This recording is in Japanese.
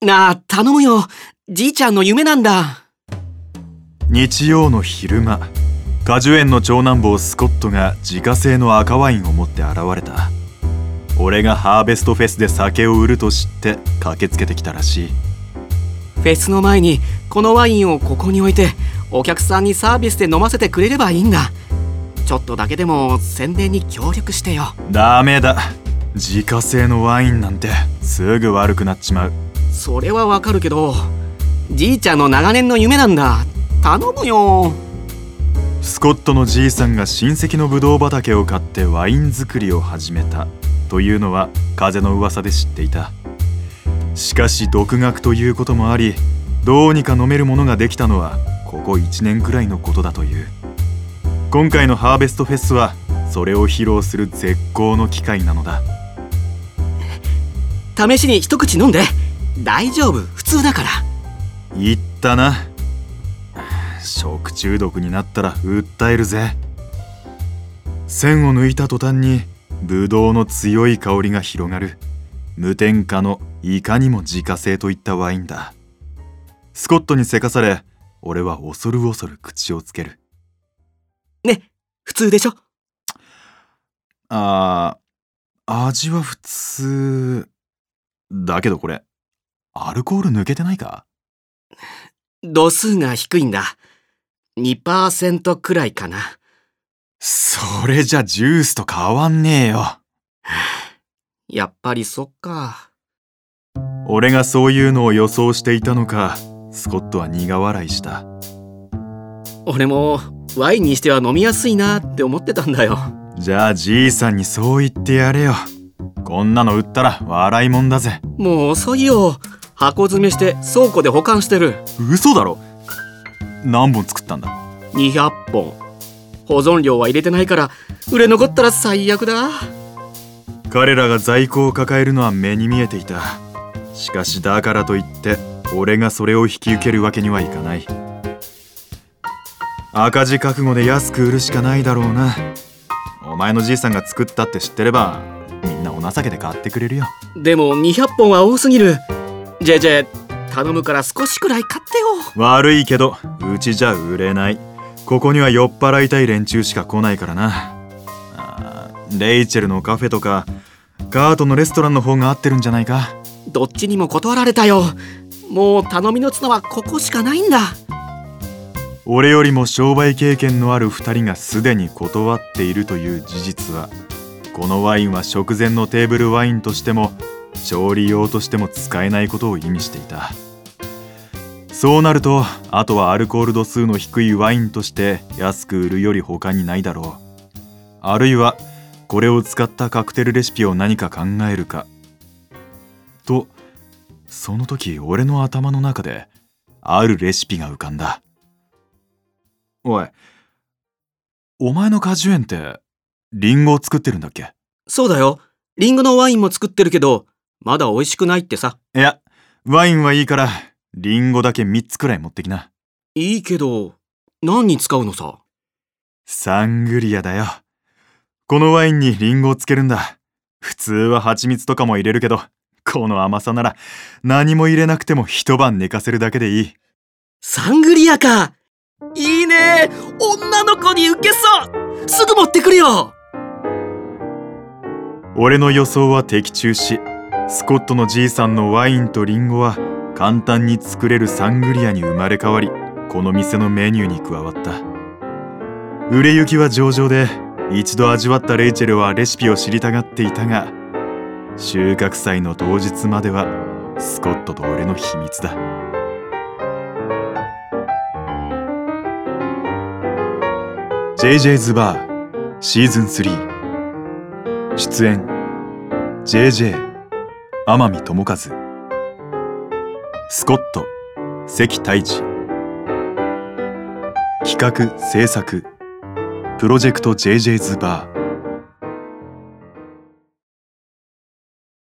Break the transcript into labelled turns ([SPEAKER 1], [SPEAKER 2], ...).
[SPEAKER 1] なあ、頼むよ。じいちゃんの夢なんだ。
[SPEAKER 2] 日曜の昼間果樹園の長男坊スコットが自家製の赤ワインを持って現れた。俺がハーベストフェスで酒を売ると知って駆けつけてきたらしい。
[SPEAKER 1] フェスの前にこのワインをここに置いてお客さんにサービスで飲ませてくれればいいんだ。ちょっとだけでも宣伝に協力してよ。
[SPEAKER 2] ダメだ。自家製のワインなんてすぐ悪くなっちまう
[SPEAKER 1] それはわかるけどじいちゃんの長年の夢なんだ。頼むよ。
[SPEAKER 2] スコットのじいさんが親戚のブドウ畑を買ってワイン作りを始めた。というのは風の噂で知っていた。しかし独学ということもありどうにか飲めるものができたのはここ1年くらいのことだという。今回のハーベストフェスはそれを披露する絶好の機会なのだ。
[SPEAKER 1] 試しに一口飲んで大丈夫普通だから。
[SPEAKER 2] 言ったな。食中毒になったら訴えるぜ。線を抜いた途端にブドウの強い香りが広がる。無添加のいかにも自家製といったワインだ。スコットにせかされ俺は恐る恐る口をつける。
[SPEAKER 1] ね普通でしょ？
[SPEAKER 2] あー味は普通だけどこれアルコール抜けてないか？
[SPEAKER 1] 度数が低いんだ。2%くらいかな。
[SPEAKER 2] それじゃジュースと変わんねえよ。
[SPEAKER 1] やっぱりそっか。
[SPEAKER 2] 俺がそういうのを予想していたのかスコットは苦笑いした。
[SPEAKER 1] 俺もワインにしては飲みやすいなって思ってたんだよ。
[SPEAKER 2] じゃあじいさんにそう言ってやれよ。こんなの売ったら笑いもんだぜ。
[SPEAKER 1] もう遅いよ箱詰めして倉庫で保管してる。
[SPEAKER 2] 嘘だろ。何本作ったんだ
[SPEAKER 1] ？200本。保存料は入れてないから売れ残ったら最悪だ。
[SPEAKER 2] 彼らが在庫を抱えるのは目に見えていた。しかしだからといって俺がそれを引き受けるわけにはいかない。赤字覚悟で安く売るしかないだろうな。お前のじいさんが作ったって知ってればみんなお情けで買ってくれるよ。
[SPEAKER 1] でも200本は多すぎるジェジェ頼むから少しくらい買ってよ。
[SPEAKER 2] 悪いけどうちじゃ売れない。ここには酔っ払いたい連中しか来ないからな。レイチェルのカフェとかカートのレストランの方が合ってるんじゃないか。
[SPEAKER 1] どっちにも断られたよ。もう頼みの綱はここしかないんだ。
[SPEAKER 2] 俺よりも商売経験のある2人がすでに断っているという事実はこのワインは食前のテーブルワインとしても調理用としても使えないことを意味していた。そうなるとあとはアルコール度数の低いワインとして安く売るより他にないだろう。あるいはこれを使ったカクテルレシピを何か考えるか。とその時俺の頭の中であるレシピが浮かんだ。おいお前の果樹園ってリンゴを作ってるんだっけ？
[SPEAKER 1] そうだよ。リンゴのワインも作ってるけどまだ美味しくないってさ。
[SPEAKER 2] いやワインはいいからリンゴだけ3つくらい持ってきな。い
[SPEAKER 1] いけど何に使うのさ？
[SPEAKER 2] サングリアだよ。このワインにリンゴをつけるんだ。普通は蜂蜜とかも入れるけどこの甘さなら何も入れなくても一晩寝かせるだけでいい。
[SPEAKER 1] サングリアか！いいね！女の子に受けそう！すぐ持ってくるよ！
[SPEAKER 2] 俺の予想は的中しスコットのじいさんのワインとリンゴは簡単に作れるサングリアに生まれ変わりこの店のメニューに加わった。売れ行きは上々で一度味わったレイチェルはレシピを知りたがっていたが収穫祭の当日まではスコットと俺の秘密だ。JJ's バーシーズン3出演 JJ 天海智和。スコット関太一。企画制作。プロジェクト JJ's バー。